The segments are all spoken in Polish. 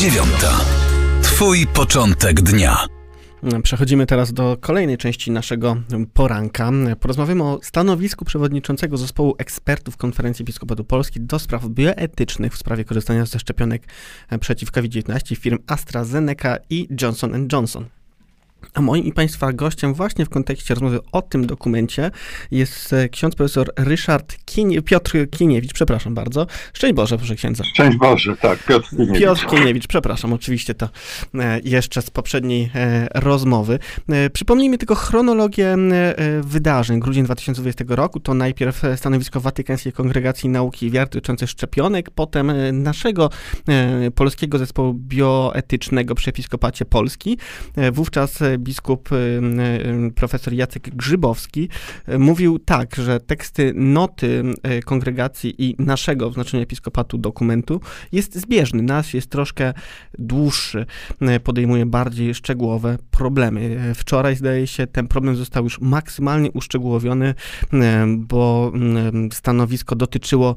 dziewiąta. Twój początek dnia. Przechodzimy teraz do kolejnej części naszego poranka. Porozmawiamy o stanowisku przewodniczącego zespołu ekspertów Konferencji Episkopatu Polski do spraw bioetycznych w sprawie korzystania ze szczepionek przeciw COVID-19 firm AstraZeneca i Johnson Johnson. A moim i Państwa gościem właśnie w kontekście rozmowy o tym dokumencie jest e, ksiądz profesor Ryszard Kinie, Piotr Kieniewicz, przepraszam bardzo. Szczęść Boże, proszę księdza. Szczęść Boże, tak, Piotr Kieniewicz. Piotr Kieniewicz, przepraszam, oczywiście to e, jeszcze z poprzedniej e, rozmowy. Przypomnijmy tylko chronologię wydarzeń. Grudzień 2020 roku to najpierw stanowisko Watykańskiej Kongregacji Nauki i Wiary dotyczące szczepionek, potem naszego polskiego zespołu bioetycznego przy Episkopacie Polski. Wówczas biskup y, y, profesor Jacek Grzybowski y, mówił tak, że teksty noty kongregacji i naszego w znaczeniu episkopatu dokumentu jest zbieżny. Nasz jest troszkę dłuższy, podejmuje bardziej szczegółowe problemy. Wczoraj zdaje się ten problem został już maksymalnie uszczegółowiony, bo stanowisko dotyczyło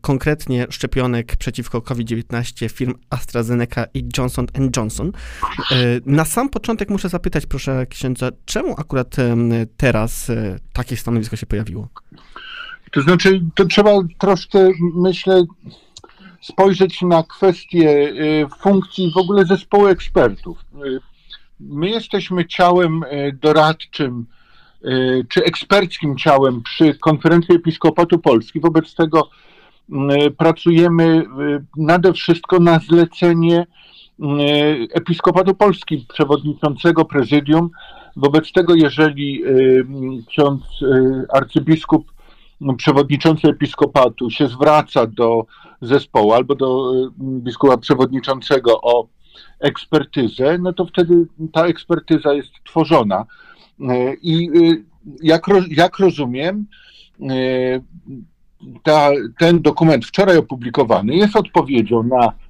konkretnie szczepionek przeciwko COVID-19 firm AstraZeneca i Johnson Johnson. Na sam początek muszę zapytać, proszę księdza, czemu akurat teraz e, takie stanowisko się pojawiło? To znaczy, to trzeba troszkę, myślę, spojrzeć na kwestię e, funkcji w ogóle zespołu ekspertów. E, my jesteśmy ciałem doradczym czy eksperckim ciałem przy Konferencji Episkopatu Polski. Wobec tego pracujemy nade wszystko na zlecenie Episkopatu Polski, przewodniczącego prezydium. Wobec tego, jeżeli e, ksiądz e, arcybiskup, przewodniczący episkopatu się zwraca do zespołu albo do biskupa przewodniczącego o ekspertyzę, no to wtedy ta ekspertyza jest tworzona. I jak, jak rozumiem, ta, ten dokument wczoraj opublikowany jest odpowiedzią na E,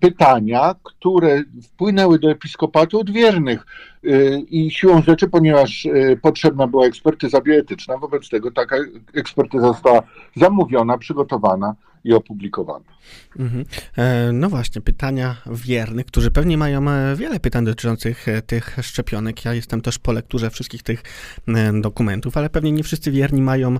pytania, które wpłynęły do episkopatu od wiernych e, i siłą rzeczy, ponieważ e, potrzebna była ekspertyza bioetyczna, wobec tego taka ekspertyza została zamówiona, przygotowana i opublikowana. Mhm. No właśnie, pytania wiernych, którzy pewnie mają wiele pytań dotyczących tych szczepionek. Ja jestem też po lekturze wszystkich tych dokumentów, ale pewnie nie wszyscy wierni mają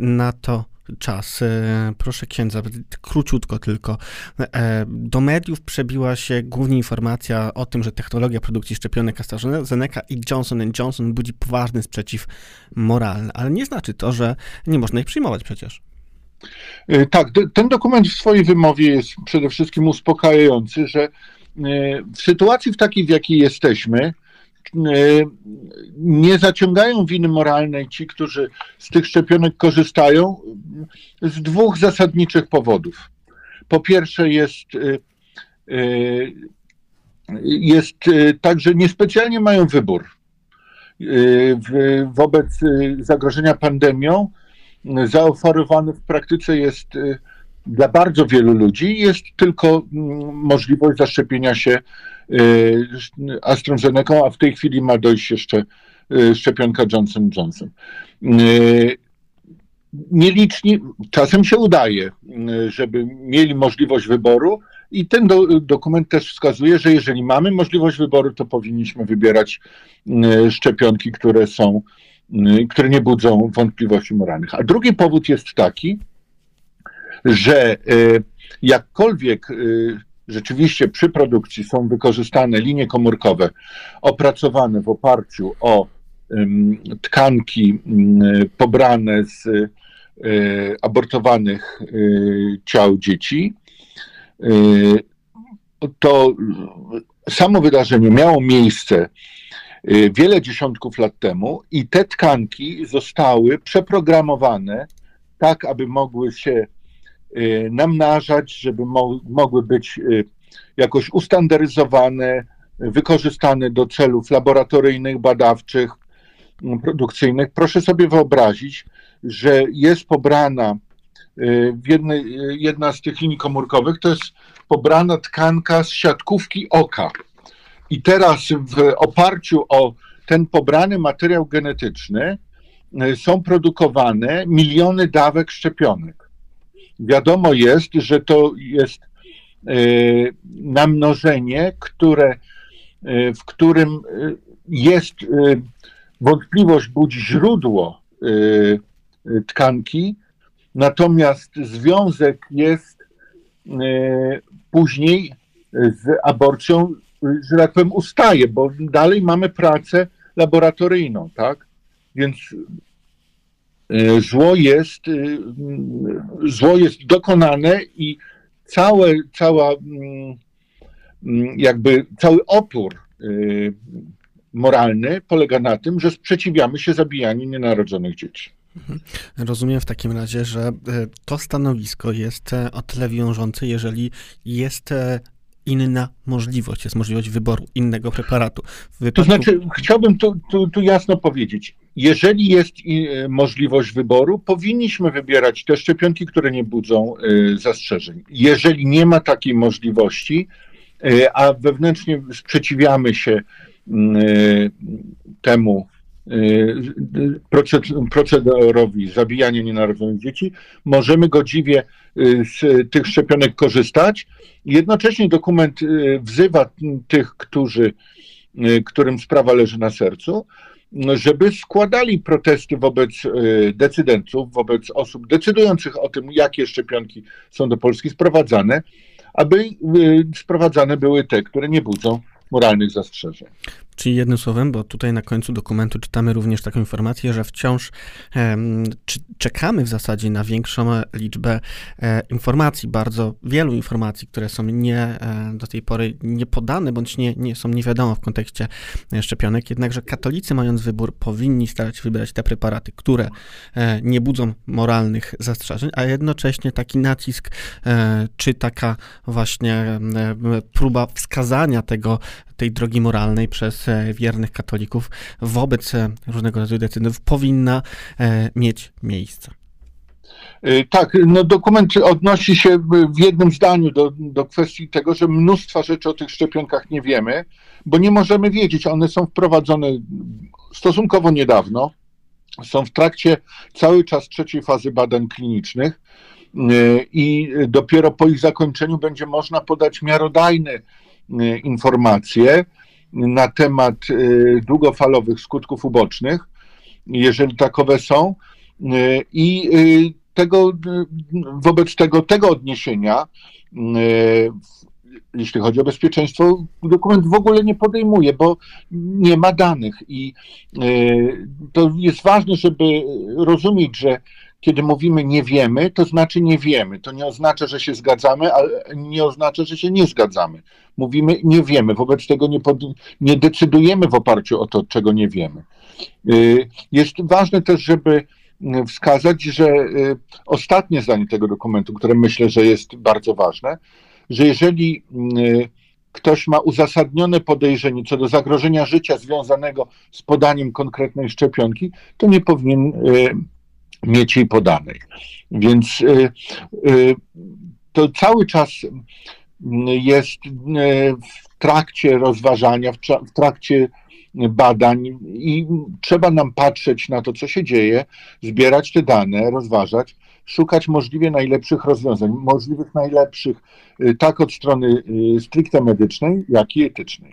na to czas. E, proszę księdza, króciutko tylko. E, do mediów przebiła się głównie informacja o tym, że technologia produkcji szczepionek AstraZeneca i Johnson Johnson budzi poważny sprzeciw moralny, ale nie znaczy to, że nie można ich przyjmować przecież. E, tak, ten dokument w swojej wymowie jest przede wszystkim uspokajający, że w sytuacji w takiej, w jakiej jesteśmy, nie zaciągają winy moralnej ci, którzy z tych szczepionek korzystają z dwóch zasadniczych powodów. Po pierwsze jest, e, e, jest tak, że niespecjalnie mają wybór wobec zagrożenia pandemią. Zaoferowany w praktyce jest dla bardzo wielu ludzi jest tylko mm, możliwość zaszczepienia się y, AstraZeneca, a w tej chwili ma dojść jeszcze y, szczepionka Johnson Johnson. Y, nieliczni, czasem się udaje, żeby mieli możliwość wyboru, i ten do, dokument też wskazuje, że jeżeli mamy możliwość wyboru, to powinniśmy wybierać szczepionki, które są, które nie budzą wątpliwości moralnych. A drugi powód jest taki, że e, jakkolwiek e, rzeczywiście przy produkcji są wykorzystane linie komórkowe opracowane w oparciu o tkanki pobrane z e, abortowanych ciał dzieci, to samo wydarzenie miało miejsce wiele dziesiątków lat temu i te tkanki zostały przeprogramowane tak, aby mogły się namnażać, żeby mo mogły być y, jakoś ustandaryzowane, wykorzystane do celów laboratoryjnych, badawczych, mm, produkcyjnych. Proszę sobie wyobrazić, że jest pobrana y, jednej, jedna z tych linii komórkowych, to jest pobrana tkanka z siatkówki oka. I teraz w oparciu o ten pobrany materiał genetyczny są produkowane miliony dawek szczepionek wiadomo jest, że to jest namnożenie, które, w którym jest wątpliwość, budzi źródło tkanki, natomiast związek jest później z aborcją, że tak powiem, ustaje, bo dalej mamy pracę laboratoryjną, tak? Więc e, zło jest, e, zło jest dokonane i całe, cała, mm, mm, jakby cały opór e, moralny polega na tym, że sprzeciwiamy się zabijaniu nienarodzonych dzieci. Mhm. Rozumiem w takim razie, że to stanowisko jest o tyle wiążące, jeżeli jest inna możliwość, jest możliwość wyboru innego preparatu. Wypadku... To znaczy, chciałbym tu, tu, tu jasno powiedzieć, jeżeli jest e, możliwość wyboru, powinniśmy wybierać te szczepionki, które nie budzą e, zastrzeżeń. Jeżeli nie ma takiej możliwości, e, a wewnętrznie sprzeciwiamy się temu procederowi zabijania nienarodzonych dzieci, możemy godziwie z tych szczepionek korzystać. Jednocześnie dokument wzywa tych, którzy, którym sprawa leży na sercu, żeby składali protesty wobec decydentów, wobec osób decydujących o tym, jakie szczepionki są do Polski sprowadzane, aby sprowadzane były te, które nie budzą moralnych zastrzeżeń. Czyli jednym słowem, bo tutaj na końcu dokumentu czytamy również taką informację, że wciąż czekamy w zasadzie na większą liczbę e, informacji, bardzo wielu informacji, które są nie, e, do tej pory nie podane, bądź nie, nie są niewiadome w kontekście e, szczepionek, jednakże katolicy mając wybór powinni starać się wybierać te preparaty, które nie budzą moralnych zastrzeżeń, a jednocześnie taki nacisk, czy taka właśnie próba wskazania tego, tej drogi moralnej przez e, wiernych katolików wobec e, różnego rodzaju decydentów powinna e, mieć miejsce. Tak, no dokument odnosi się w jednym zdaniu do, do kwestii tego, że mnóstwa rzeczy o tych szczepionkach nie wiemy, bo nie możemy wiedzieć. One są wprowadzone stosunkowo niedawno, są w trakcie cały czas trzeciej fazy badań klinicznych i dopiero po ich zakończeniu będzie można podać miarodajne Y, informacje na temat y, długofalowych skutków ubocznych, jeżeli takowe są. Y, I tego, wobec tego, tego odniesienia, jeśli chodzi o bezpieczeństwo, dokument w ogóle nie podejmuje, bo nie ma danych. I to jest ważne, żeby rozumieć, że kiedy mówimy nie wiemy, to znaczy nie wiemy. To nie oznacza, że się zgadzamy, ale nie oznacza, że się nie zgadzamy. Mówimy nie wiemy, wobec tego nie, pod, nie decydujemy w oparciu o to, czego nie wiemy. Y, jest ważne też, żeby wskazać, że y, ostatnie zdanie tego dokumentu, które myślę, że jest bardzo ważne, że jeżeli y, ktoś ma uzasadnione podejrzenie co do zagrożenia życia związanego z podaniem konkretnej szczepionki, to nie powinien mieć jej podanej. Więc y, y, to cały czas jest y, w trakcie rozważania, w trakcie badań i trzeba nam patrzeć na to, co się dzieje, zbierać te dane, rozważać, szukać możliwie najlepszych rozwiązań, możliwych najlepszych tak od strony stricte medycznej, jak i etycznej.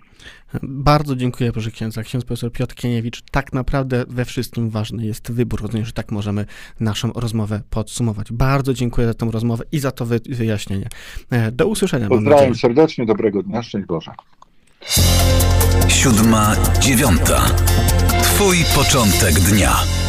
Bardzo dziękuję, proszę księdza. Ksiądz profesor Piotr Kieniewicz. Tak naprawdę we wszystkim ważny jest wybór. Rozumiem, że tak możemy naszą rozmowę podsumować. Bardzo dziękuję za tę rozmowę i za to wyjaśnienie. E, do usłyszenia. Pozdrawiam serdecznie, dobrego dnia, szczęść Boże. Siódma, dziewiąta. Twój początek dnia.